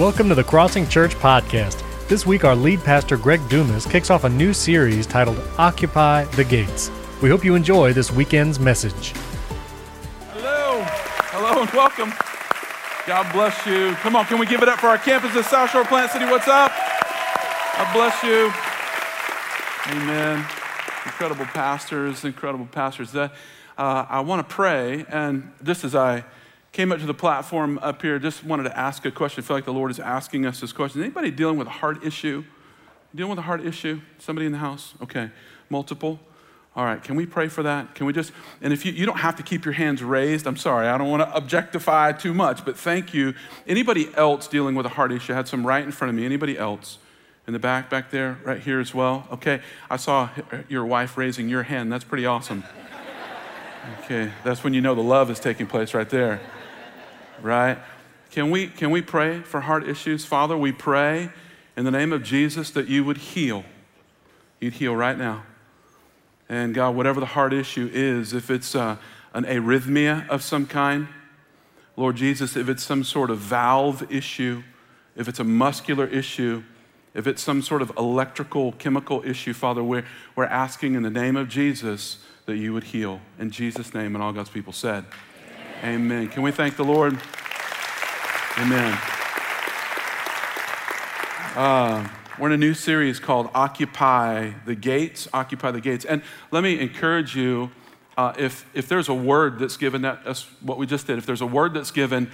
Welcome to the Crossing Church Podcast. This week, our lead pastor, Greg Dumas, kicks off a new series titled Occupy the Gates. We hope you enjoy this weekend's message. Hello. Hello and welcome. God bless you. Come on, can we give it up for our campus at South Shore Plant City? What's up? God bless you. Amen. Incredible pastors, incredible pastors. Uh, I want to pray, and just as I came up to the platform up here, just wanted to ask a question. I feel like the Lord is asking us this question. Anybody dealing with a heart issue? Dealing with a heart issue? Somebody in the house? Okay. Multiple? All right, can we pray for that? Can we just, and if you, you don't have to keep your hands raised, I'm sorry, I don't want to objectify too much, but thank you. Anybody else dealing with a heart issue? I had some right in front of me. Anybody else? In the back, back there, right here as well? Okay, I saw your wife raising your hand. That's pretty awesome. Okay, that's when you know the love is taking place right there right? Can we, can we pray for heart issues? Father, we pray in the name of Jesus that you would heal. You'd heal right now. And God, whatever the heart issue is, if it's uh, an arrhythmia of some kind, Lord Jesus, if it's some sort of valve issue, if it's a muscular issue, if it's some sort of electrical, chemical issue, Father, we're, we're asking in the name of Jesus that you would heal. In Jesus' name, and all God's people said. Amen. Can we thank the Lord? Amen. Uh, we're in a new series called Occupy the Gates. Occupy the Gates. And let me encourage you uh, if, if there's a word that's given, that, that's what we just did. If there's a word that's given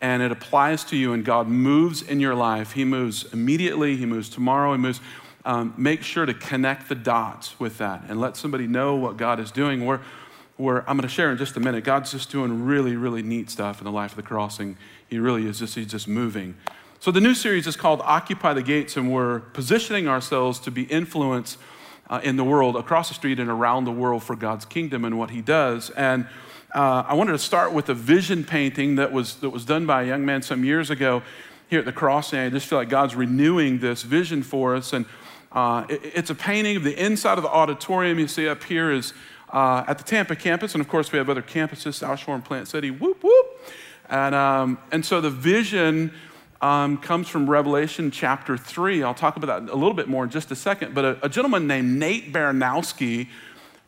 and it applies to you and God moves in your life, He moves immediately, He moves tomorrow, He moves. Um, make sure to connect the dots with that and let somebody know what God is doing. We're, where I'm going to share in just a minute. God's just doing really, really neat stuff in the life of the crossing. He really is just, he's just moving. So the new series is called Occupy the Gates, and we're positioning ourselves to be influence uh, in the world, across the street and around the world for God's kingdom and what he does. And uh, I wanted to start with a vision painting that was, that was done by a young man some years ago here at the crossing. I just feel like God's renewing this vision for us. And uh, it, it's a painting of the inside of the auditorium. You see up here is uh, at the Tampa campus, and of course we have other campuses, South Shore and Plant City, whoop, whoop. And, um, and so the vision um, comes from Revelation chapter 3. I'll talk about that a little bit more in just a second. But a, a gentleman named Nate Baranowski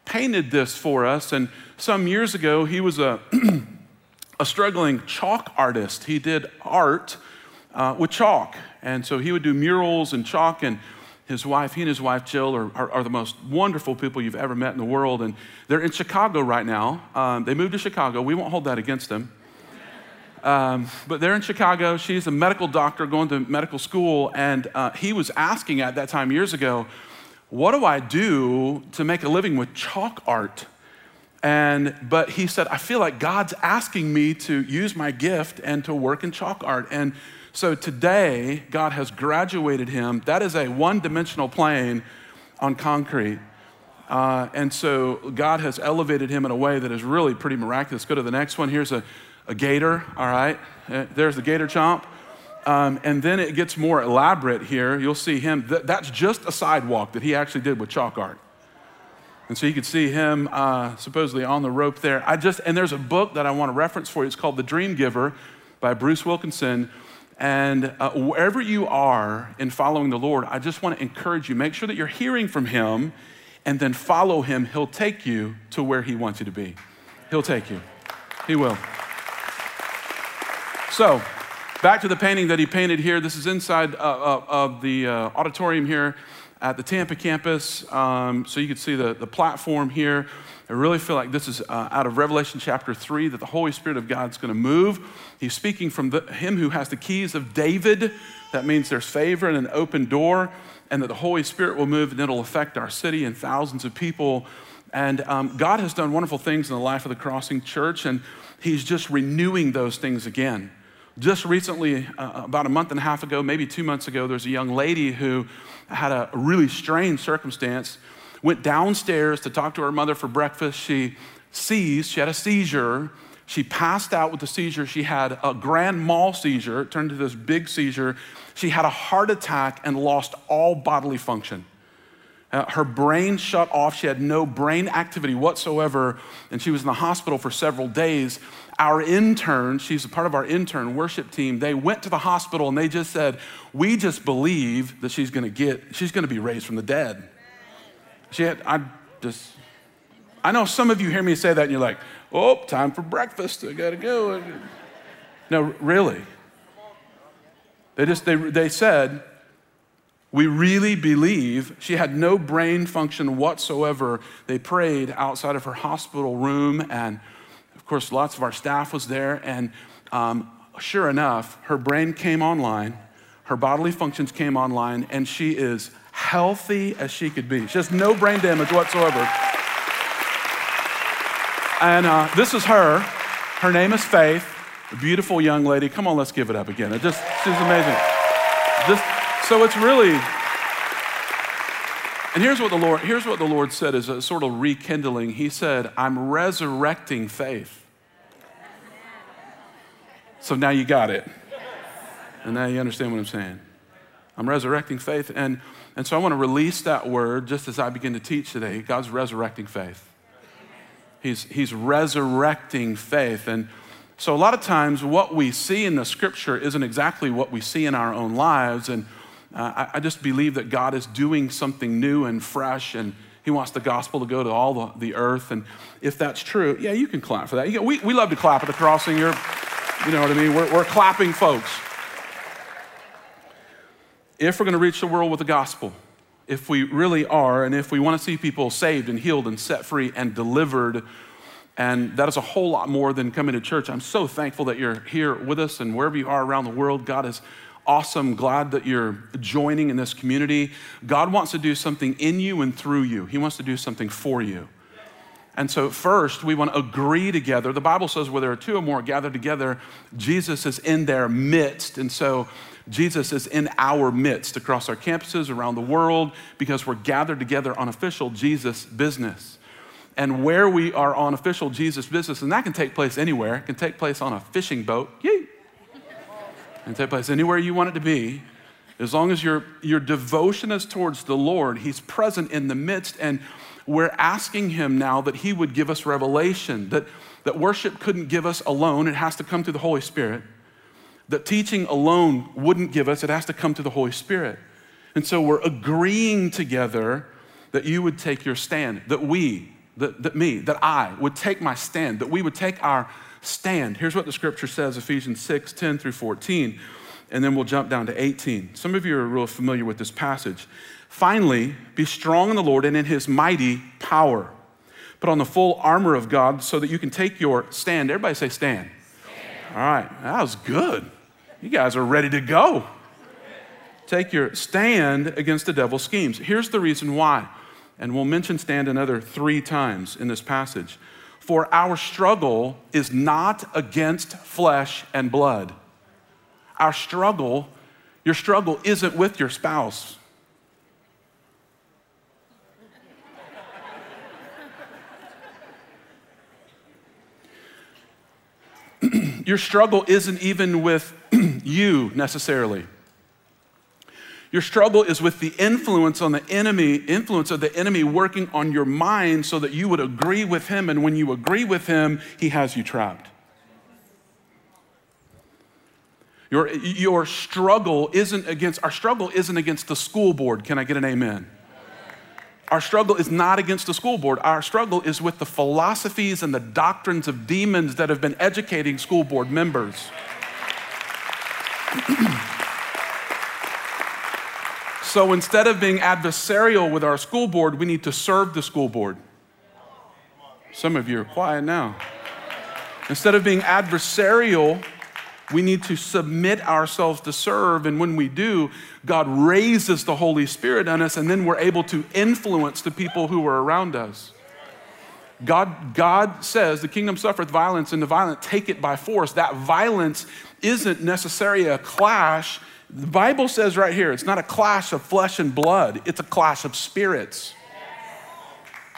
painted this for us. And some years ago, he was a, a struggling chalk artist. He did art uh, with chalk. And so he would do murals and chalk and his wife, he and his wife Jill are, are, are, the most wonderful people you've ever met in the world. And they're in Chicago right now. Um, they moved to Chicago. We won't hold that against them. Um, but they're in Chicago. She's a medical doctor going to medical school. And uh, he was asking at that time years ago, What do I do to make a living with chalk art? And, but he said, I feel like God's asking me to use my gift and to work in chalk art. And so today, God has graduated him. That is a one dimensional plane on concrete. Uh, and so God has elevated him in a way that is really pretty miraculous. Go to the next one. Here's a, a gator, all right? Uh, there's the gator chomp. Um, and then it gets more elaborate here. You'll see him. Th- that's just a sidewalk that he actually did with chalk art. And so you can see him uh, supposedly on the rope there. I just, and there's a book that I want to reference for you. It's called The Dream Giver by Bruce Wilkinson. And uh, wherever you are in following the Lord, I just want to encourage you make sure that you're hearing from Him and then follow Him. He'll take you to where He wants you to be. He'll take you. He will. So, back to the painting that he painted here. This is inside uh, uh, of the uh, auditorium here at the Tampa campus. Um, so you can see the, the platform here. I really feel like this is uh, out of Revelation chapter 3 that the Holy Spirit of God is going to move. He's speaking from the, him who has the keys of David. That means there's favor and an open door, and that the Holy Spirit will move and it'll affect our city and thousands of people. And um, God has done wonderful things in the life of the Crossing Church, and He's just renewing those things again. Just recently, uh, about a month and a half ago, maybe two months ago, there's a young lady who had a really strange circumstance went downstairs to talk to her mother for breakfast. She seized, she had a seizure. She passed out with the seizure. She had a grand mal seizure. It turned into this big seizure. She had a heart attack and lost all bodily function. Uh, her brain shut off. She had no brain activity whatsoever, and she was in the hospital for several days. Our intern, she's a part of our intern worship team, they went to the hospital and they just said, We just believe that she's gonna get, she's gonna be raised from the dead. She had, I just, I know some of you hear me say that and you're like, Oh, time for breakfast, I gotta go. No, really. They just, they, they said, we really believe she had no brain function whatsoever. They prayed outside of her hospital room, and course, lots of our staff was there. And um, sure enough, her brain came online, her bodily functions came online, and she is healthy as she could be. She has no brain damage whatsoever. And uh, this is her. Her name is Faith, a beautiful young lady. Come on, let's give it up again. It just, she's amazing. Just, so it's really, and here's what the Lord, here's what the Lord said as a sort of rekindling. He said, I'm resurrecting faith. So now you got it. And now you understand what I'm saying. I'm resurrecting faith. And, and so I want to release that word just as I begin to teach today. God's resurrecting faith. He's, he's resurrecting faith. And so a lot of times what we see in the scripture isn't exactly what we see in our own lives. And uh, I, I, just believe that God is doing something new and fresh, and He wants the gospel to go to all the, the earth. And if that's true, yeah, you can clap for that. We, we love to clap at the crossing. You're, you know what I mean? We're, we're clapping folks. If we're going to reach the world with the gospel, if we really are, and if we want to see people saved and healed and set free and delivered, and that is a whole lot more than coming to church. I'm so thankful that you're here with us and wherever you are around the world, God is awesome. Glad that you're joining in this community. God wants to do something in you and through you, He wants to do something for you. And so, first, we want to agree together. The Bible says where there are two or more gathered together, Jesus is in their midst. And so, Jesus is in our midst across our campuses around the world because we're gathered together on official Jesus business. And where we are on official Jesus business, and that can take place anywhere, it can take place on a fishing boat. Yay! and take place anywhere you want it to be, as long as your, your devotion is towards the Lord, He's present in the midst. And we're asking Him now that He would give us revelation, that, that worship couldn't give us alone, it has to come through the Holy Spirit. That teaching alone wouldn't give us, it has to come through the Holy Spirit. And so we're agreeing together that you would take your stand, that we, that, that me, that I would take my stand, that we would take our stand. Here's what the scripture says Ephesians 6 10 through 14. And then we'll jump down to 18. Some of you are real familiar with this passage. Finally, be strong in the Lord and in his mighty power. Put on the full armor of God so that you can take your stand. Everybody say, stand. stand. All right, that was good. You guys are ready to go. Take your stand against the devil's schemes. Here's the reason why. And we'll mention stand another three times in this passage. For our struggle is not against flesh and blood. Our struggle, your struggle isn't with your spouse. Your struggle isn't even with you necessarily. Your struggle is with the influence on the enemy, influence of the enemy working on your mind so that you would agree with him. And when you agree with him, he has you trapped. Your, your struggle isn't against, our struggle isn't against the school board. Can I get an amen? Our struggle is not against the school board. Our struggle is with the philosophies and the doctrines of demons that have been educating school board members. So instead of being adversarial with our school board, we need to serve the school board. Some of you are quiet now. Instead of being adversarial, we need to submit ourselves to serve. And when we do, God raises the Holy Spirit on us, and then we're able to influence the people who are around us. God, God says the kingdom suffereth violence, and the violent take it by force. That violence isn't necessarily a clash, the Bible says right here, it's not a clash of flesh and blood, it's a clash of spirits.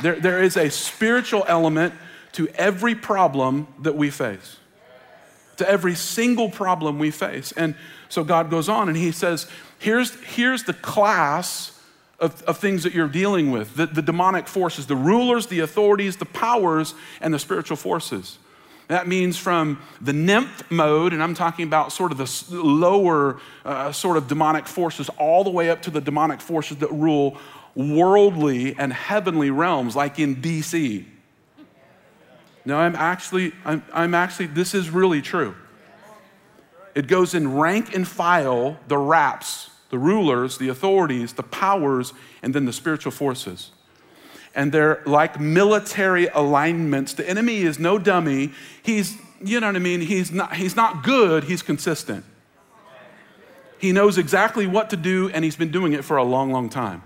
There, there is a spiritual element to every problem that we face, to every single problem we face. And so God goes on and he says, here's, here's the class of, of things that you're dealing with the, the demonic forces, the rulers, the authorities, the powers, and the spiritual forces. That means from the nymph mode, and I'm talking about sort of the lower uh, sort of demonic forces, all the way up to the demonic forces that rule worldly and heavenly realms, like in DC. No, I'm actually, I'm, I'm actually, this is really true. It goes in rank and file the raps, the rulers, the authorities, the powers, and then the spiritual forces and they're like military alignments. The enemy is no dummy. He's, you know what I mean? He's not, he's not good, he's consistent. He knows exactly what to do, and he's been doing it for a long, long time.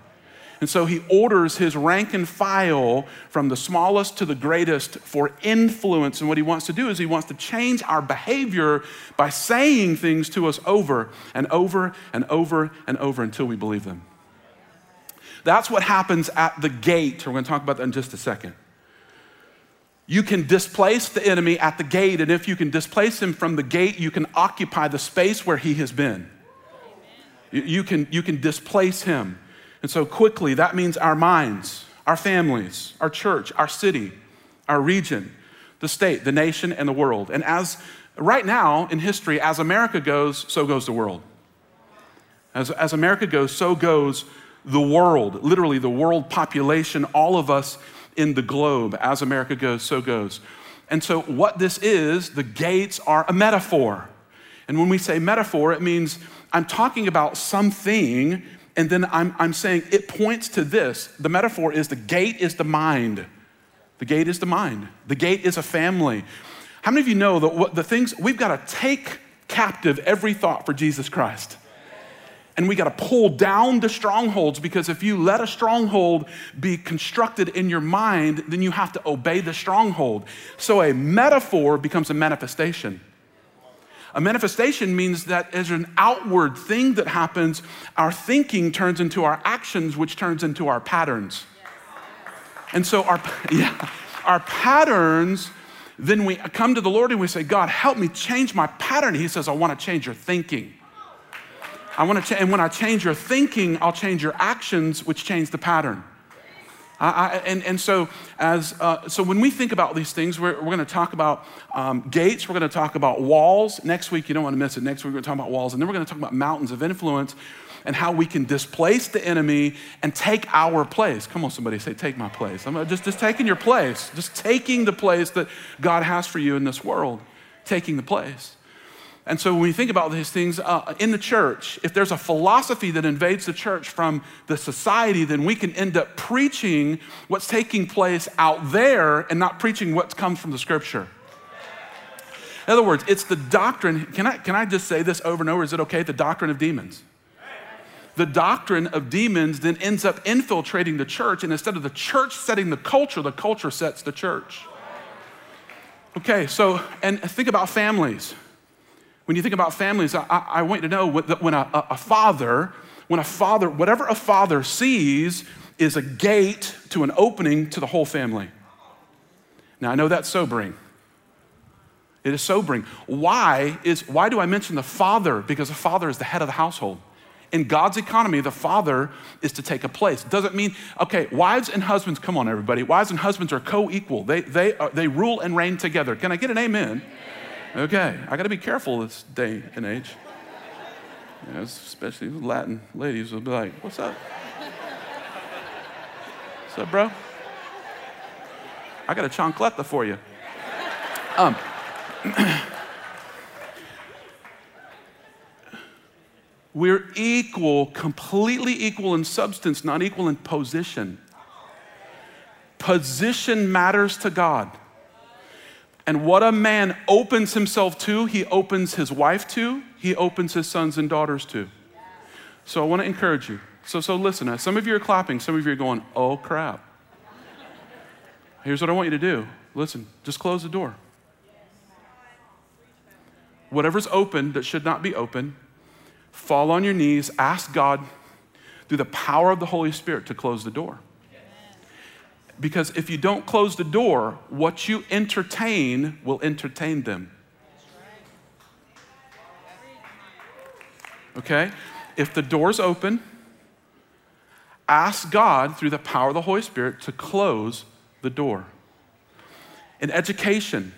And so he orders his rank and file from the smallest to the greatest for influence. And what he wants to do is he wants to change our behavior by saying things to us over and over and over and over until we believe them. That's what happens at the gate. We're going to talk about that in just a second. You can displace the enemy at the gate, and if you can displace him from the gate, you can occupy the space where he has been. You can, you can displace him. And so, quickly, that means our minds, our families, our church, our city, our region, the state, the nation, and the world. And as right now in history, as America goes, so goes the world. As, as America goes, so goes the world, literally the world population, all of us in the globe. As America goes, so goes. And so, what this is, the gates are a metaphor. And when we say metaphor, it means I'm talking about something, and then I'm, I'm saying it points to this. The metaphor is the gate is the mind. The gate is the mind. The gate is a family. How many of you know that what the things we've got to take captive every thought for Jesus Christ? and we got to pull down the strongholds because if you let a stronghold be constructed in your mind, then you have to obey the stronghold. So a metaphor becomes a manifestation. A manifestation means that as an outward thing that happens, our thinking turns into our actions, which turns into our patterns. And so our, yeah, our patterns, then we come to the Lord and we say, God, help me change my pattern. He says, I want to change your thinking. I want to, ch- and when I change your thinking, I'll change your actions, which change the pattern. I, and, and so, as, uh, so when we think about these things, we're, we're going to talk about um, gates, we're going to talk about walls. Next week, you don't want to miss it. Next week, we're going to talk about walls. And then we're going to talk about mountains of influence and how we can displace the enemy and take our place. Come on, somebody say, Take my place. I'm just, just taking your place, just taking the place that God has for you in this world, taking the place. And so when we think about these things uh, in the church, if there's a philosophy that invades the church from the society, then we can end up preaching what's taking place out there and not preaching what comes from the scripture. In other words, it's the doctrine. Can I, can I just say this over and over? Is it okay? The doctrine of demons. The doctrine of demons then ends up infiltrating the church, and instead of the church setting the culture, the culture sets the church. Okay, so, and think about families. When you think about families, I, I want you to know that when a, a father, when a father, whatever a father sees is a gate to an opening to the whole family. Now, I know that's sobering. It is sobering. Why is why do I mention the father? Because the father is the head of the household. In God's economy, the father is to take a place. Doesn't mean, okay, wives and husbands, come on, everybody. Wives and husbands are co equal, they, they, are, they rule and reign together. Can I get an amen? amen. Okay, I got to be careful this day and age. Especially Latin ladies will be like, "What's up? What's up, bro? I got a chancleta for you." Um, we're equal, completely equal in substance, not equal in position. Position matters to God. And what a man opens himself to, he opens his wife to, he opens his sons and daughters to. So I want to encourage you. So, so listen, uh, some of you are clapping, some of you are going, oh crap. Here's what I want you to do listen, just close the door. Whatever's open that should not be open, fall on your knees, ask God through the power of the Holy Spirit to close the door. Because if you don't close the door, what you entertain will entertain them. Okay? If the door's open, ask God through the power of the Holy Spirit to close the door. In education,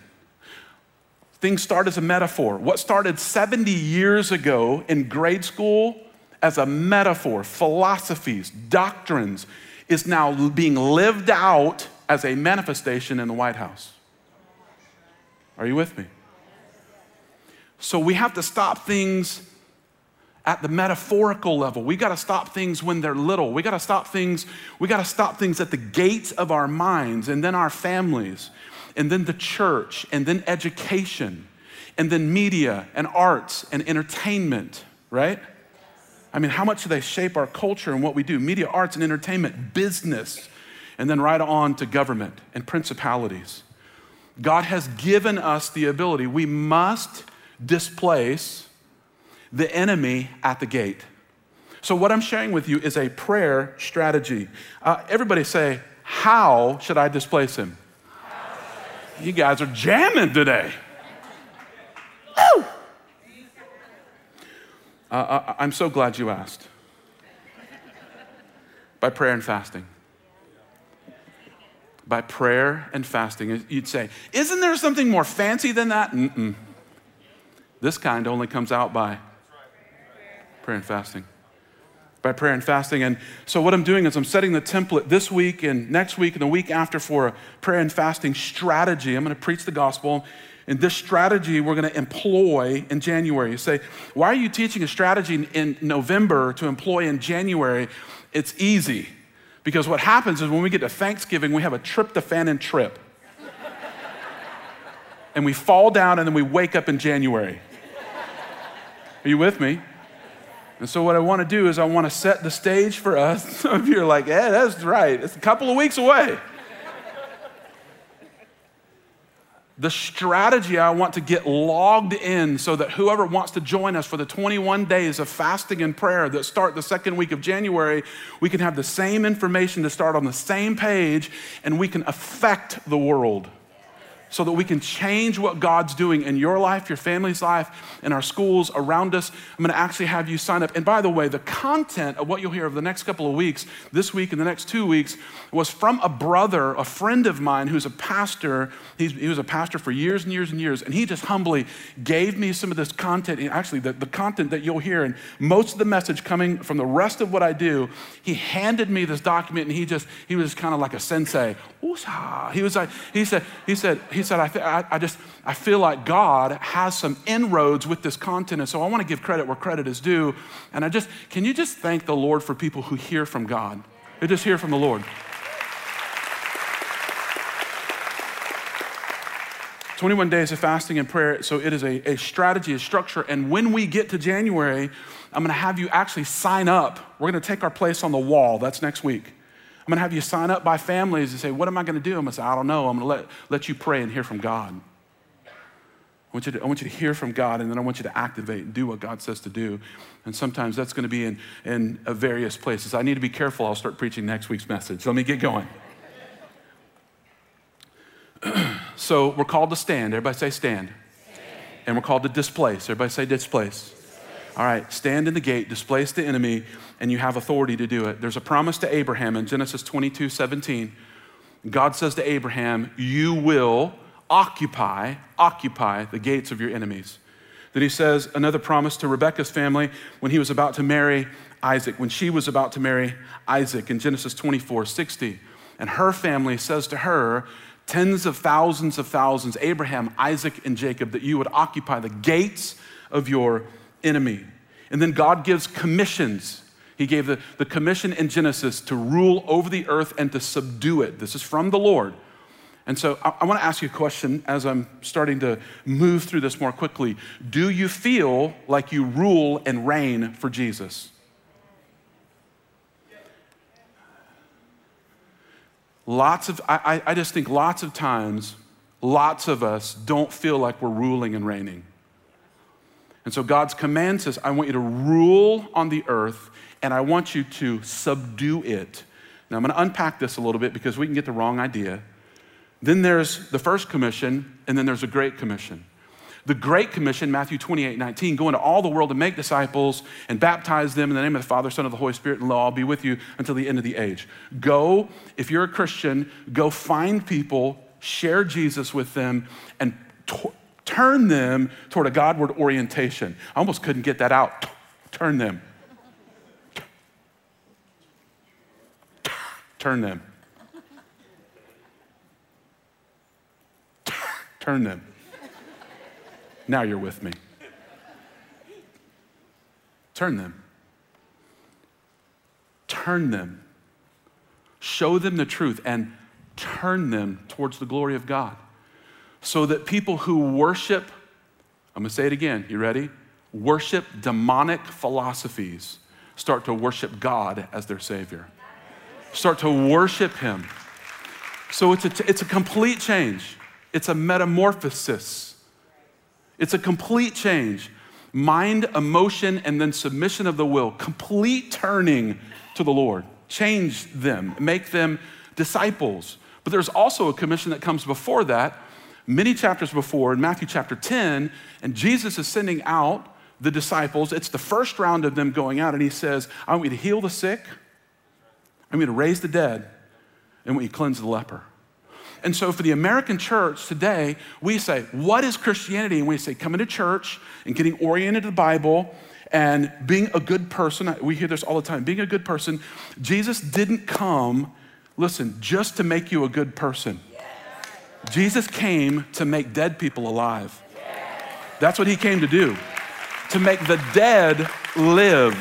things start as a metaphor. What started 70 years ago in grade school as a metaphor, philosophies, doctrines, is now being lived out as a manifestation in the White House. Are you with me? So we have to stop things at the metaphorical level. We got to stop things when they're little. We got to stop things, we got to stop things at the gates of our minds and then our families and then the church and then education and then media and arts and entertainment, right? I mean, how much do they shape our culture and what we do? Media, arts, and entertainment, business, and then right on to government and principalities. God has given us the ability. We must displace the enemy at the gate. So, what I'm sharing with you is a prayer strategy. Uh, everybody say, How should I displace him? You guys are jamming today. Woo! Uh, uh I'm so glad you asked. By prayer and fasting. By prayer and fasting. You'd say, Isn't there something more fancy than that? Mm-mm. This kind only comes out by prayer and fasting. By prayer and fasting. And so, what I'm doing is I'm setting the template this week and next week and the week after for a prayer and fasting strategy. I'm going to preach the gospel. And this strategy we're going to employ in January. You say, why are you teaching a strategy in November to employ in January? It's easy. Because what happens is when we get to Thanksgiving, we have a tryptophan trip. and we fall down and then we wake up in January. Are you with me? And so, what I want to do is, I want to set the stage for us. Some of you are like, yeah, that's right. It's a couple of weeks away. The strategy I want to get logged in so that whoever wants to join us for the 21 days of fasting and prayer that start the second week of January, we can have the same information to start on the same page and we can affect the world so that we can change what God's doing in your life, your family's life, in our schools around us. I'm going to actually have you sign up. And by the way, the content of what you'll hear over the next couple of weeks, this week and the next two weeks, was from a brother, a friend of mine who's a pastor. He's, he was a pastor for years and years and years. And he just humbly gave me some of this content. Actually, the, the content that you'll hear, and most of the message coming from the rest of what I do, he handed me this document and he just, he was kind of like a sensei. He was like, he said, he said, he said, I, th- I, I, just, I feel like God has some inroads with this content. And so I want to give credit where credit is due. And I just, can you just thank the Lord for people who hear from God? Who just hear from the Lord. 21 days of fasting and prayer. So it is a, a strategy, a structure. And when we get to January, I'm going to have you actually sign up. We're going to take our place on the wall. That's next week. I'm going to have you sign up by families and say, What am I going to do? I'm going to say, I don't know. I'm going to let, let you pray and hear from God. I want, you to, I want you to hear from God, and then I want you to activate and do what God says to do. And sometimes that's going to be in, in uh, various places. I need to be careful. I'll start preaching next week's message. Let me get going. so we're called to stand. Everybody say stand. stand. And we're called to displace. Everybody say displace. All right, stand in the gate, displace the enemy, and you have authority to do it. There's a promise to Abraham in Genesis 22 17. God says to Abraham, You will occupy, occupy the gates of your enemies. Then he says another promise to Rebekah's family when he was about to marry Isaac, when she was about to marry Isaac in Genesis 24 60. And her family says to her, tens of thousands of thousands, Abraham, Isaac, and Jacob, that you would occupy the gates of your enemy. And then God gives commissions. He gave the, the commission in Genesis to rule over the earth and to subdue it. This is from the Lord. And so I, I want to ask you a question as I'm starting to move through this more quickly. Do you feel like you rule and reign for Jesus? Lots of, I, I just think lots of times, lots of us don't feel like we're ruling and reigning. And so God's command says, I want you to rule on the earth and I want you to subdue it. Now I'm going to unpack this a little bit because we can get the wrong idea. Then there's the first commission, and then there's a great commission. the Great Commission, Matthew 28 19, go into all the world and make disciples and baptize them in the name of the Father, Son, of the Holy Spirit, and I'll be with you until the end of the age. Go, if you're a Christian, go find people, share Jesus with them, and turn them toward a Godward orientation. I almost couldn't get that out. Turn them. Turn them. Turn them. Now you're with me. Turn them. Turn them. Show them the truth and turn them towards the glory of God. So that people who worship, I'm to say it again, you ready? Worship demonic philosophies start to worship God as their Savior. Start to worship Him. So it's a, it's a complete change, it's a metamorphosis. It's a complete change. Mind, emotion, and then submission of the will. Complete turning to the Lord. Change them, make them disciples. But there's also a commission that comes before that, many chapters before, in Matthew chapter 10, and Jesus is sending out the disciples. It's the first round of them going out, and he says, I want you to heal the sick, I want you to raise the dead, and I want you to cleanse the leper. And so for the American church today, we say, What is Christianity? And we say, coming to church and getting oriented to the Bible and being a good person. We hear this all the time being a good person. Jesus didn't come, listen, just to make you a good person. Jesus came to make dead people alive. That's what he came to do, to make the dead live.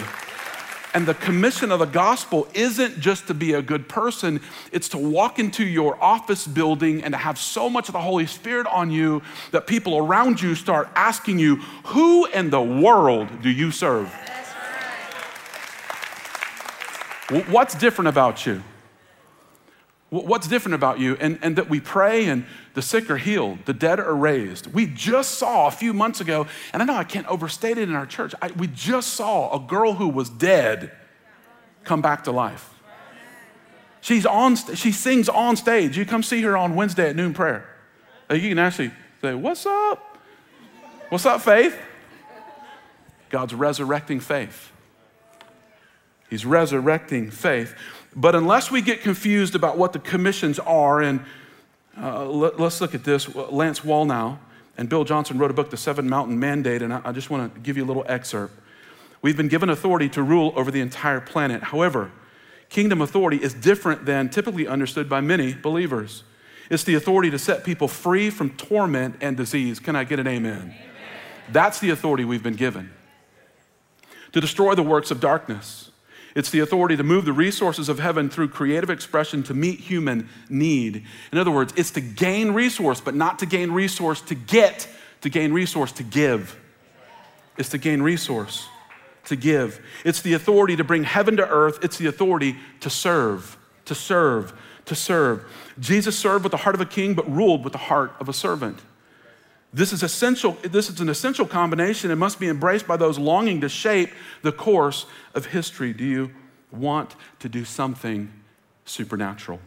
And the commission of the gospel isn't just to be a good person, it's to walk into your office building and to have so much of the Holy Spirit on you that people around you start asking you, Who in the world do you serve? What's different about you? What's different about you? And, and that we pray and the sick are healed, the dead are raised. We just saw a few months ago, and I know I can't overstate it in our church, I, we just saw a girl who was dead come back to life. She's on, she sings on stage. You come see her on Wednesday at noon prayer. Uh, you can actually say, What's up? What's up, faith? God's resurrecting faith. He's resurrecting faith. But unless we get confused about what the commissions are, and uh, let, us look at this. Lance Wallnau and Bill Johnson wrote a book, The Seven Mountain Mandate, and I, I just want to give you a little excerpt. We've been given authority to rule over the entire planet. However, kingdom authority is different than typically understood by many believers. It's the authority to set people free from torment and disease. Can I get an amen? amen? That's the authority we've been given. To destroy the works of darkness it's the authority to move the resources of heaven through creative expression to meet human need. In other words, it's to gain resource, but not to gain resource to get, to gain resource to give. It's to gain resource to give. It's the authority to bring heaven to earth. It's the authority to serve, to serve, to serve. Jesus served with the heart of a king, but ruled with the heart of a servant. This is essential. This is an essential combination and must be embraced by those longing to shape the course of history. Do you want to do something supernatural?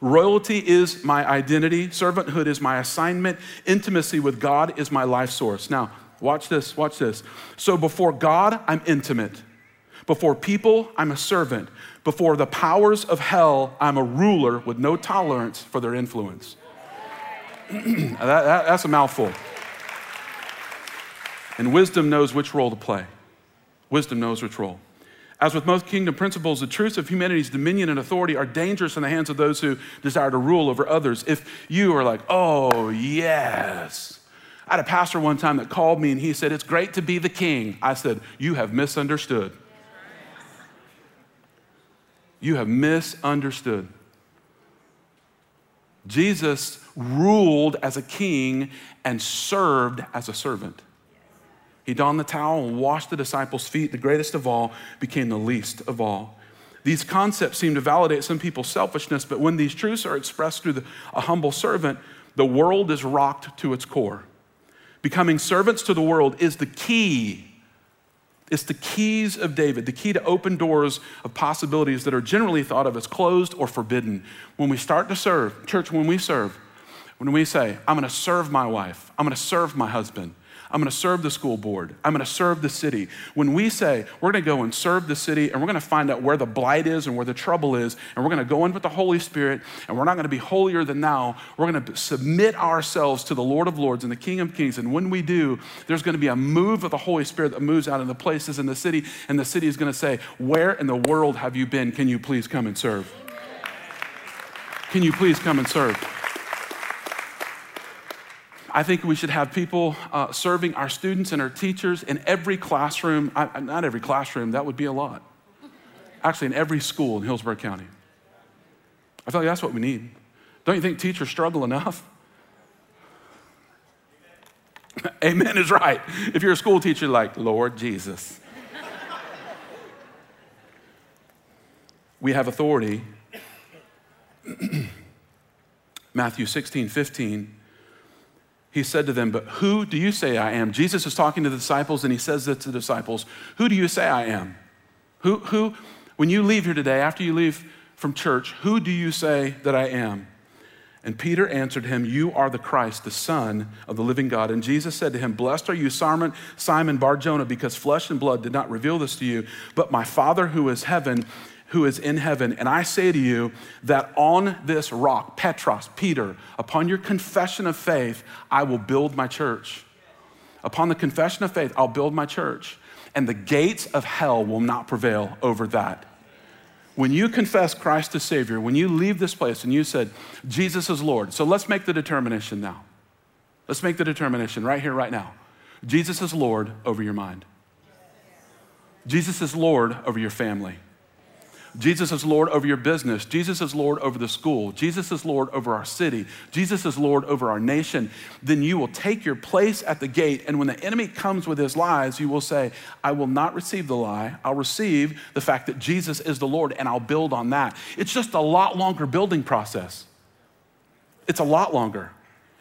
Royalty is my identity, servanthood is my assignment, intimacy with God is my life source. Now, watch this, watch this. So before God, I'm intimate. Before people, I'm a servant. Before the powers of hell, I'm a ruler with no tolerance for their influence. that, that, that's a mouthful. And wisdom knows which role to play. Wisdom knows which role. As with most kingdom principles, the truths of humanity's dominion and authority are dangerous in the hands of those who desire to rule over others. If you are like, oh, yes. I had a pastor one time that called me and he said, It's great to be the king. I said, You have misunderstood. You have misunderstood. Jesus ruled as a king and served as a servant. He donned the towel and washed the disciples' feet. The greatest of all became the least of all. These concepts seem to validate some people's selfishness, but when these truths are expressed through the, a humble servant, the world is rocked to its core. Becoming servants to the world is the key it's the keys of David, the key to open doors of possibilities that are generally thought of as closed or forbidden. When we start to serve, church, when we serve, when we say, I'm going to serve my wife, I'm going to serve my husband, I'm going to serve the school board. I'm going to serve the city. When we say we're going to go and serve the city and we're going to find out where the blight is and where the trouble is, and we're going to go in with the Holy Spirit and we're not going to be holier than thou, we're going to submit ourselves to the Lord of Lords and the King of Kings. And when we do, there's going to be a move of the Holy Spirit that moves out in the places in the city, and the city is going to say, Where in the world have you been? Can you please come and serve? Can you please come and serve? I think we should have people uh, serving our students and our teachers in every classroom. I, not every classroom, that would be a lot. Actually, in every school in Hillsborough County. I feel like that's what we need. Don't you think teachers struggle enough? Amen is right. If you're a school teacher, like, Lord Jesus. we have authority. Matthew 16, 15 he said to them, But who do you say I am? Jesus is talking to the disciples and he says this to the disciples Who do you say I am? Who, who, when you leave here today, after you leave from church, who do you say that I am? And Peter answered him, You are the Christ, the Son of the living God. And Jesus said to him, Blessed are you, Simon, Simon Barjona, because flesh and blood did not reveal this to you, but my Father who is heaven who is in heaven. And I say to you that on this rock, Petros, Peter, upon your confession of faith, I will build my church. Upon the confession of faith, I'll build my church, and the gates of hell will not prevail over that. When you confess Christ as Savior, when you leave this place and you said, Jesus is Lord, so let's make the determination now. Let's make the determination right here, right now. Jesus is Lord over your mind. Jesus is Lord over your family. Jesus is Lord over your business. Jesus is Lord over the school. Jesus is Lord over our city. Jesus is Lord over our nation. Then you will take your place at the gate. And when the enemy comes with his lies, you will say, I will not receive the lie. I'll receive the fact that Jesus is the Lord and I'll build on that. It's just a lot longer building process. It's a lot longer.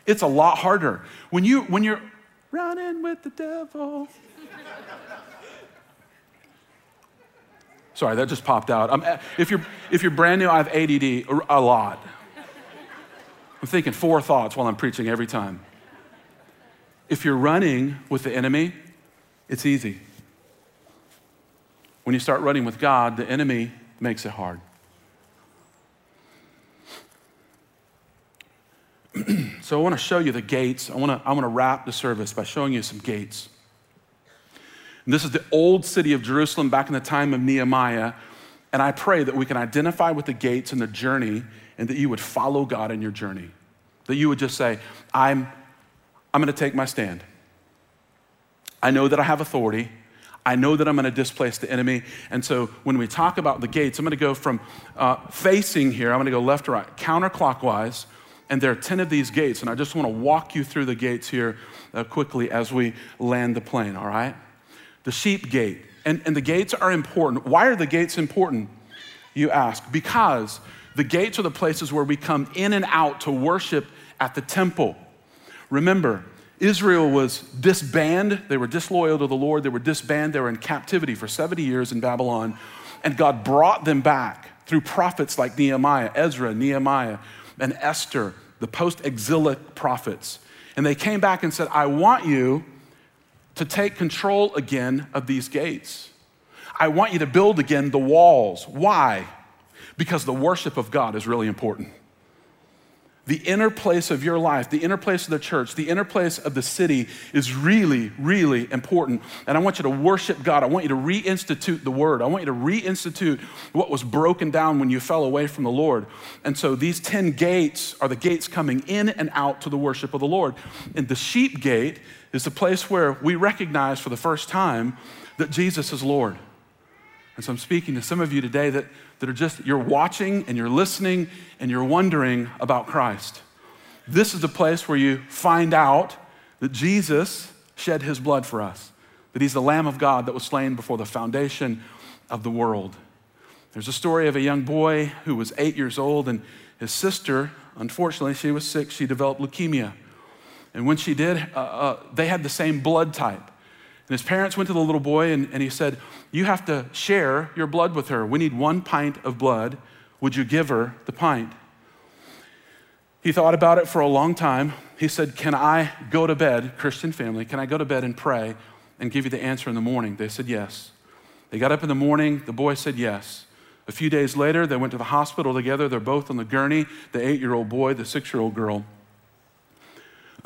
It's a lot harder. When, you, when you're running with the devil, Sorry, that just popped out. I'm, if, you're, if you're brand new, I have ADD a lot. I'm thinking four thoughts while I'm preaching every time. If you're running with the enemy, it's easy. When you start running with God, the enemy makes it hard. so I want to show you the gates. I want to, I want to wrap the service by showing you some gates. And this is the old city of Jerusalem back in the time of Nehemiah. And I pray that we can identify with the gates and the journey and that you would follow God in your journey. That you would just say, I'm, I'm going to take my stand. I know that I have authority. I know that I'm going to displace the enemy. And so when we talk about the gates, I'm going to go from uh, facing here, I'm going to go left to right, counterclockwise. And there are 10 of these gates. And I just want to walk you through the gates here uh, quickly as we land the plane, all right? The sheep gate. And, and the gates are important. Why are the gates important, you ask? Because the gates are the places where we come in and out to worship at the temple. Remember, Israel was disbanded. They were disloyal to the Lord. They were disbanded. They were in captivity for 70 years in Babylon. And God brought them back through prophets like Nehemiah, Ezra, Nehemiah, and Esther, the post exilic prophets. And they came back and said, I want you to take control again of these gates. I want you to build again the walls. Why? Because the worship of God is really important. The inner place of your life, the inner place of the church, the inner place of the city is really, really important. And I want you to worship God. I want you to reinstitute the word. I want you to reinstitute what was broken down when you fell away from the Lord. And so these 10 gates are the gates coming in and out to the worship of the Lord. And the sheep gate is the place where we recognize for the first time that Jesus is Lord. And so I'm speaking to some of you today that, that are just, you're watching and you're listening and you're wondering about Christ. This is the place where you find out that Jesus shed his blood for us, that he's the Lamb of God that was slain before the foundation of the world. There's a story of a young boy who was eight years old, and his sister, unfortunately, she was sick. She developed leukemia. And when she did, uh, uh, they had the same blood type. And his parents went to the little boy and, and he said, You have to share your blood with her. We need one pint of blood. Would you give her the pint? He thought about it for a long time. He said, Can I go to bed, Christian family, can I go to bed and pray and give you the answer in the morning? They said, Yes. They got up in the morning. The boy said, Yes. A few days later, they went to the hospital together. They're both on the gurney the eight year old boy, the six year old girl.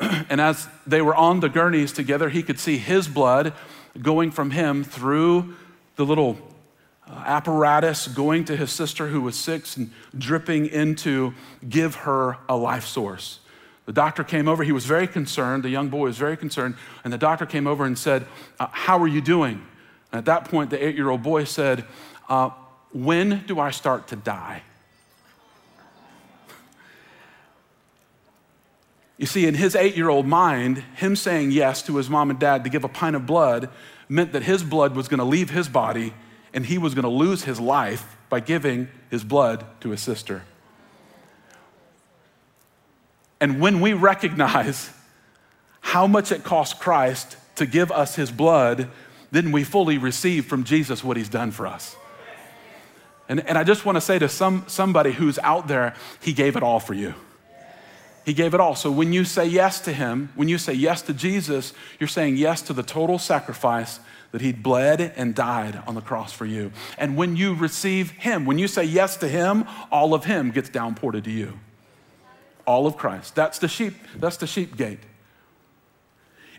and as they were on the gurneys together, he could see his blood going from him through the little uh, apparatus going to his sister who was six and dripping into give her a life source. The doctor came over. He was very concerned. The young boy was very concerned. And the doctor came over and said, uh, How are you doing? And at that point, the eight year old boy said, uh, When do I start to die? You see, in his eight year old mind, him saying yes to his mom and dad to give a pint of blood meant that his blood was going to leave his body and he was going to lose his life by giving his blood to his sister. And when we recognize how much it cost Christ to give us his blood, then we fully receive from Jesus what he's done for us. And, and I just want to say to some, somebody who's out there, he gave it all for you. He gave it all. So when you say yes to him, when you say yes to Jesus, you're saying yes to the total sacrifice that he bled and died on the cross for you. And when you receive him, when you say yes to him, all of him gets downported to you. All of Christ. That's the sheep, that's the sheep gate.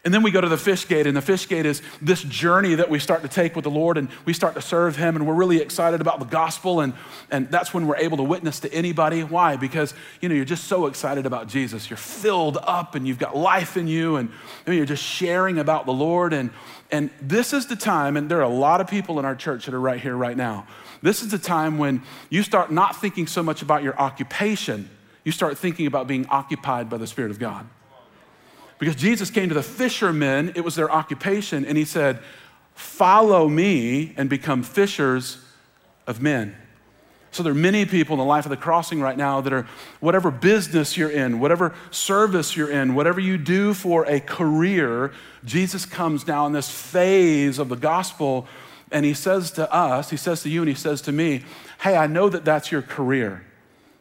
And then we go to the fish gate, and the fish gate is this journey that we start to take with the Lord, and we start to serve Him, and we're really excited about the gospel, and, and that's when we're able to witness to anybody. Why? Because you know you're just so excited about Jesus. You're filled up, and you've got life in you, and you're just sharing about the Lord. And and this is the time, and there are a lot of people in our church that are right here right now. This is the time when you start not thinking so much about your occupation, you start thinking about being occupied by the Spirit of God. Because Jesus came to the fishermen, it was their occupation, and he said, Follow me and become fishers of men. So there are many people in the life of the crossing right now that are, whatever business you're in, whatever service you're in, whatever you do for a career, Jesus comes now in this phase of the gospel and he says to us, he says to you, and he says to me, Hey, I know that that's your career.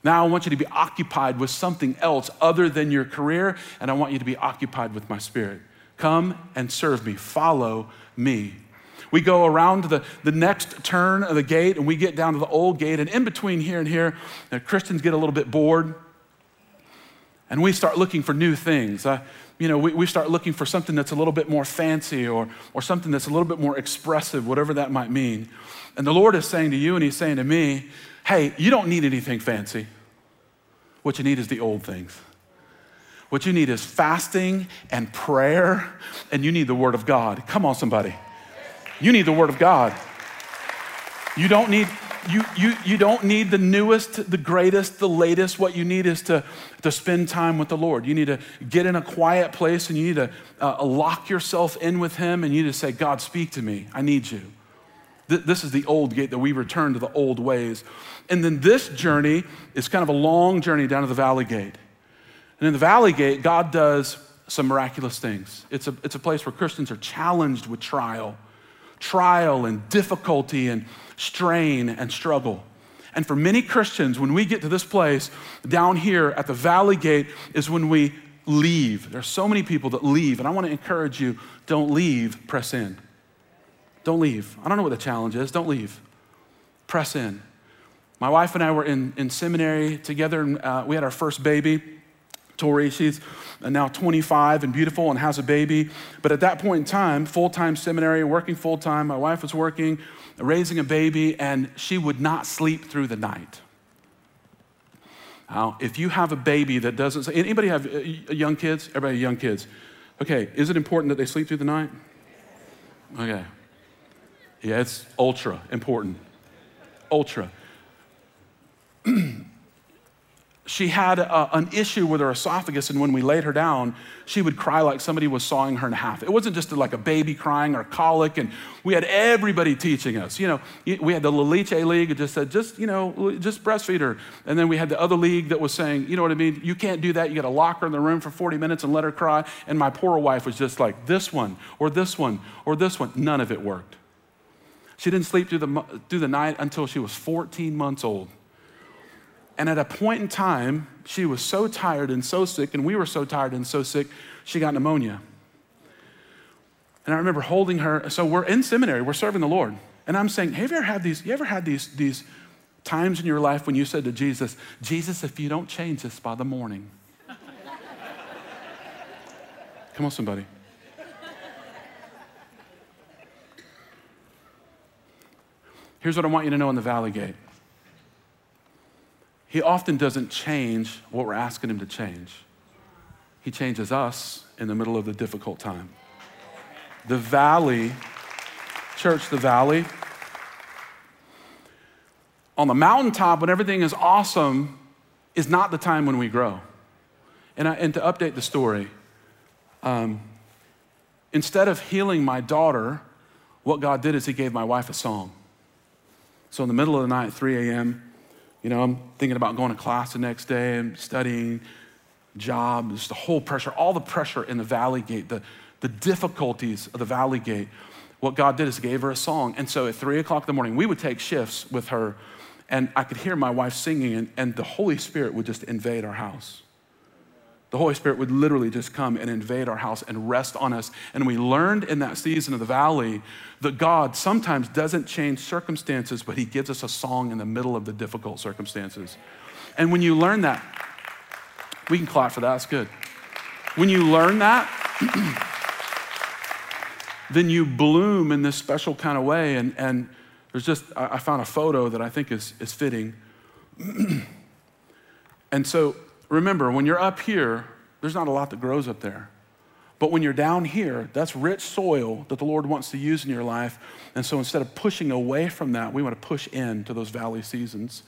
Now I want you to be occupied with something else other than your career, and I want you to be occupied with my spirit. Come and serve me. Follow me. We go around the, the next turn of the gate and we get down to the old gate. And in between here and here, Christians get a little bit bored and we start looking for new things. Uh, you know, we, we start looking for something that's a little bit more fancy or, or something that's a little bit more expressive, whatever that might mean. And the Lord is saying to you and He's saying to me, hey, you don't need anything fancy. What you need is the old things. What you need is fasting and prayer, and you need the Word of God. Come on, somebody. You need the Word of God. You don't need, you, you, you don't need the newest, the greatest, the latest. What you need is to, to spend time with the Lord. You need to get in a quiet place and you need to uh, lock yourself in with Him and you need to say, God, speak to me. I need you. Th- this is the old gate that we return to the old ways. And then this journey is kind of a long journey down to the valley gate. And in the valley gate, God does some miraculous things. It's a, it's a place where Christians are challenged with trial trial and difficulty and strain and struggle. And for many Christians, when we get to this place down here at the valley gate, is when we leave. There are so many people that leave, and I want to encourage you don't leave, press in. Don't leave. I don't know what the challenge is. Don't leave. Press in. My wife and I were in, in seminary together, and uh, we had our first baby. Tori, she's now 25 and beautiful and has a baby. But at that point in time, full time seminary, working full time, my wife was working, raising a baby, and she would not sleep through the night. Now, if you have a baby that doesn't, anybody have uh, young kids? Everybody young kids. Okay, is it important that they sleep through the night? Okay. Yeah, it's ultra important. Ultra. she had a, an issue with her esophagus, and when we laid her down, she would cry like somebody was sawing her in half. It wasn't just like a baby crying or colic, and we had everybody teaching us. You know, we had the La Leche League that just said, just, you know, just breastfeed her. And then we had the other league that was saying, you know what I mean? You can't do that. You got to lock her in the room for 40 minutes and let her cry. And my poor wife was just like, this one, or this one, or this one. None of it worked. She didn't sleep through the, through the night until she was 14 months old. And at a point in time, she was so tired and so sick, and we were so tired and so sick, she got pneumonia. And I remember holding her. So we're in seminary, we're serving the Lord. And I'm saying, have you ever had these, you ever had these, these times in your life when you said to Jesus, Jesus, if you don't change this by the morning. Come on, somebody. Here's what I want you to know in the Valley Gate He often doesn't change what we're asking Him to change, He changes us in the middle of the difficult time. The valley, church, the valley, on the mountaintop when everything is awesome is not the time when we grow. And, I, and to update the story, um, instead of healing my daughter, what God did is He gave my wife a song. So in the middle of the night, 3 a.m., you know, I'm thinking about going to class the next day and studying, job, just the whole pressure, all the pressure in the Valley Gate, the, the difficulties of the Valley Gate. What God did is gave her a song. And so at 3 o'clock in the morning, we would take shifts with her, and I could hear my wife singing, and, and the Holy Spirit would just invade our house the Holy Spirit would literally just come and invade our house and rest on us. And we learned in that season of the valley that God sometimes doesn't change circumstances, but He gives us a song in the middle of the difficult circumstances. And when you learn that, we can clap for that, that's good. When you learn that, then you bloom in this special kind of way. And, and there's just, I found a photo that I think is, is fitting. and so remember, when you're up here, there's not a lot that grows up there. But when you're down here, that's rich soil that the Lord wants to use in your life. And so instead of pushing away from that, we want to push into those valley seasons.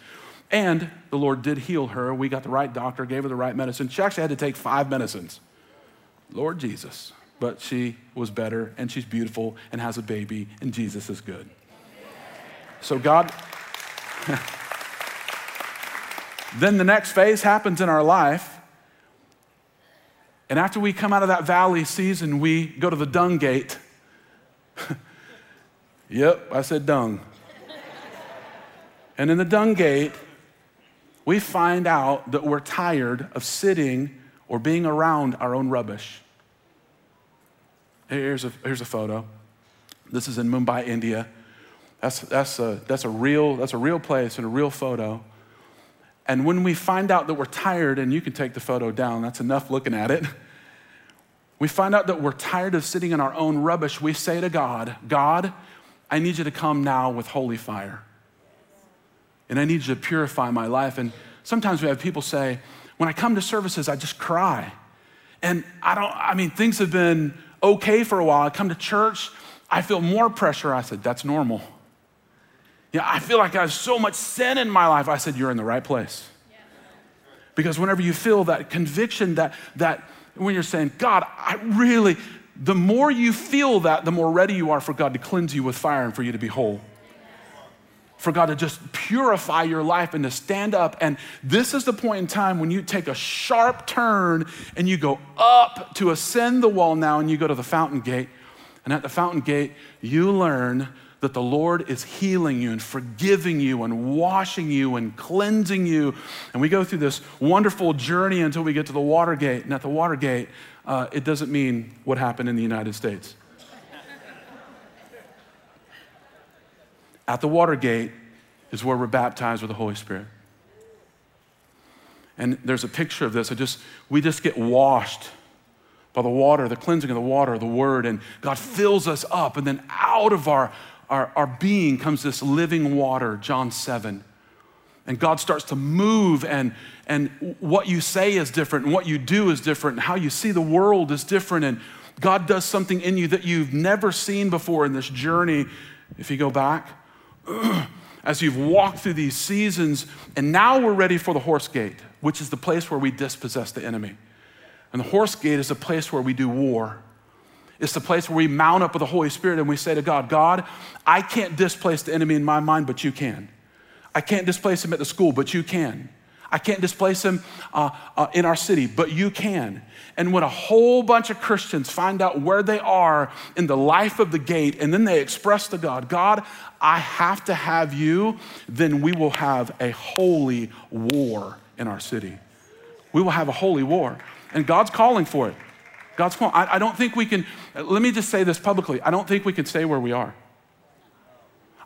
And the Lord did heal her. We got the right doctor, gave her the right medicine. She actually had to take five medicines. Lord Jesus. But she was better, and she's beautiful, and has a baby, and Jesus is good. So God. Then the next phase happens in our life. And after we come out of that valley season, we go to the dung gate. yep, I said dung. and in the dung gate, we find out that we're tired of sitting or being around our own rubbish. Here's a, here's a photo. This is in Mumbai, India. That's, that's, a, that's, a real, that's a real place and a real photo. And when we find out that we're tired, and you can take the photo down, that's enough looking at it. We find out that we're tired of sitting in our own rubbish. We say to God, God, I need you to come now with holy fire. And I need you to purify my life. And sometimes we have people say, when I come to services, I just cry. And I don't, I mean, things have been okay for a while. I come to church, I feel more pressure. I said, that's normal. Yeah, I feel like I have so much sin in my life. I said, You're in the right place. Because whenever you feel that conviction, that, that when you're saying, God, I really, the more you feel that, the more ready you are for God to cleanse you with fire and for you to be whole. For God to just purify your life and to stand up. And this is the point in time when you take a sharp turn and you go up to ascend the wall now and you go to the fountain gate. And at the fountain gate, you learn that the Lord is healing you and forgiving you and washing you and cleansing you. And we go through this wonderful journey until we get to the Watergate. And at the Watergate, uh, it doesn't mean what happened in the United States. at the Watergate is where we're baptized with the Holy Spirit. And there's a picture of this. I just, we just get washed by the water, the cleansing of the water, the word, and God fills us up. And then out of our, our, our being comes this living water, John 7. And God starts to move, and, and what you say is different, and what you do is different, and how you see the world is different. And God does something in you that you've never seen before in this journey. If you go back, as you've walked through these seasons, and now we're ready for the horse gate, which is the place where we dispossess the enemy. And the horse gate is a place where we do war. It's the place where we mount up with the Holy Spirit and we say to God, God, I can't displace the enemy in my mind, but you can. I can't displace him at the school, but you can. I can't displace him uh, uh, in our city, but you can. And when a whole bunch of Christians find out where they are in the life of the gate, and then they express to God, God, I have to have you, then we will have a holy war in our city. We will have a holy war. And God's calling for it. God's calling. I, I don't think we can, let me just say this publicly. I don't think we can stay where we are.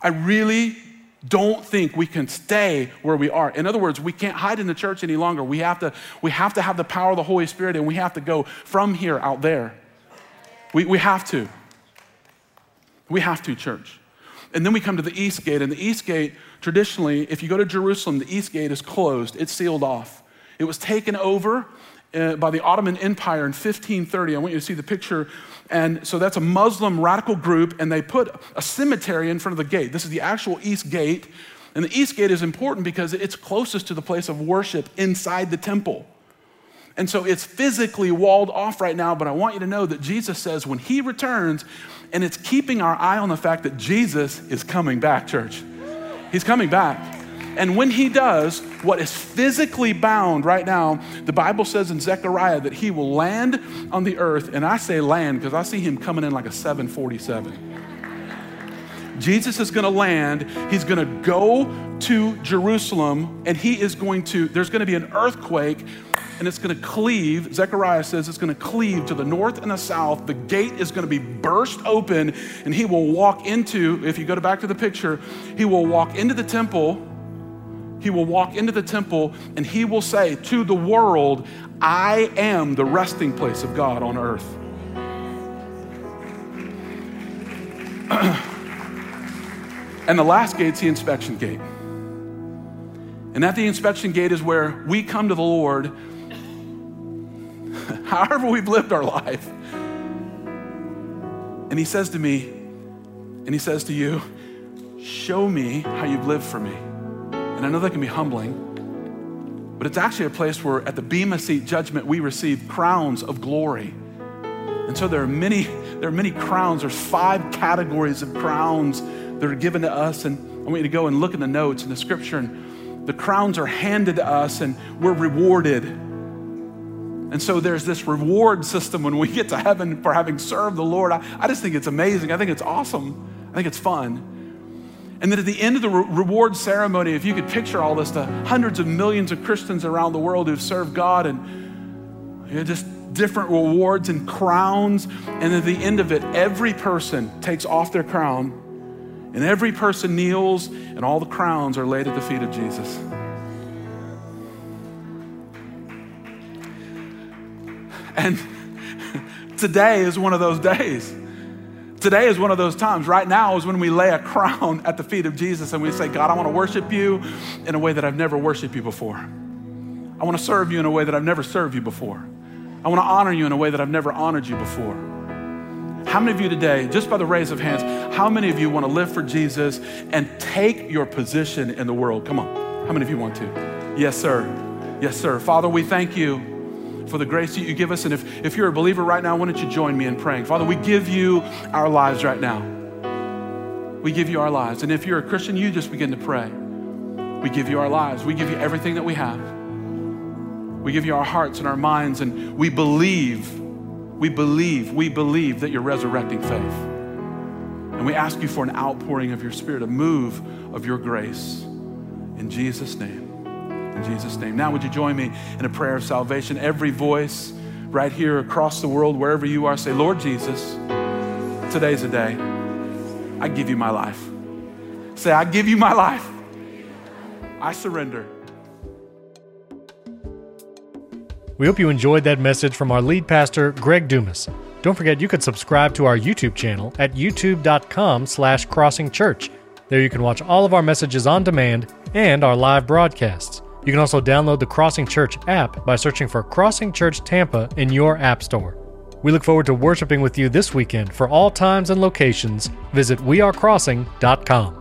I really don't think we can stay where we are. In other words, we can't hide in the church any longer. We have to, we have, to have the power of the Holy Spirit and we have to go from here out there. We, we have to. We have to, church. And then we come to the east gate, and the east gate, traditionally, if you go to Jerusalem, the east gate is closed, it's sealed off. It was taken over uh, by the Ottoman Empire in 1530. I want you to see the picture. And so that's a Muslim radical group, and they put a cemetery in front of the gate. This is the actual east gate. And the east gate is important because it's closest to the place of worship inside the temple. And so it's physically walled off right now, but I want you to know that Jesus says when he returns, and it's keeping our eye on the fact that Jesus is coming back, church. He's coming back. And when he does, what is physically bound right now, the Bible says in Zechariah that he will land on the earth. And I say land because I see him coming in like a 747. Jesus is going to land. He's going to go to Jerusalem and he is going to, there's going to be an earthquake and it's going to cleave. Zechariah says it's going to cleave to the north and the south. The gate is going to be burst open and he will walk into, if you go back to the picture, he will walk into the temple he will walk into the temple and he will say to the world, I am the resting place of God on earth. and the last gate's the inspection gate. And at the inspection gate is where we come to the Lord, however we've lived our life. And He says to me, and He says to you, Show me how you've lived for me. And I know that can be humbling, but it's actually a place where at the Bema seat judgment we receive crowns of glory. And so there are many, there are many crowns. There's five categories of crowns that are given to us. And I want you to go and look in the notes in the scripture. And the crowns are handed to us and we're rewarded. And so there's this reward system when we get to heaven for having served the Lord. I, I just think it's amazing. I think it's awesome. I think it's fun. And then at the end of the re- reward ceremony, if you could picture all this, the hundreds of millions of Christians around the world who've served God and you know, just different rewards and crowns. And at the end of it, every person takes off their crown and every person kneels and all the crowns are laid at the feet of Jesus. And today is one of those days. Today is one of those times. Right now is when we lay a crown at the feet of Jesus and we say, God, I want to worship you in a way that I've never worshiped you before. I want to serve you in a way that I've never served you before. I want to honor you in a way that I've never honored you before. How many of you today, just by the raise of hands, how many of you want to live for Jesus and take your position in the world? Come on. How many of you want to? Yes, sir. Yes, sir. Father, we thank you for the grace that you give us. And if, if you're a believer right now, why don't you join me in praying? Father, we give you our lives right now. We give you our lives. And if you're a Christian, you just begin to pray. We give you our lives. We give you everything that we have. We give you our hearts and our minds, and we believe, we believe, we believe that you're resurrecting faith. And we ask you for an outpouring of your spirit, a move of your grace. In Jesus' name. In Jesus' name. Now, would you join me in a prayer of salvation? Every voice right here across the world, wherever you are, say, Lord Jesus, today's a day. I give you my life. Say, I give you my life. I surrender. We hope you enjoyed that message from our lead pastor, Greg Dumas. Don't forget you can subscribe to our YouTube channel at youtube.com slash crossingchurch. There you can watch all of our messages on demand and our live broadcasts. You can also download the Crossing Church app by searching for Crossing Church Tampa in your App Store. We look forward to worshiping with you this weekend. For all times and locations, visit wearecrossing.com.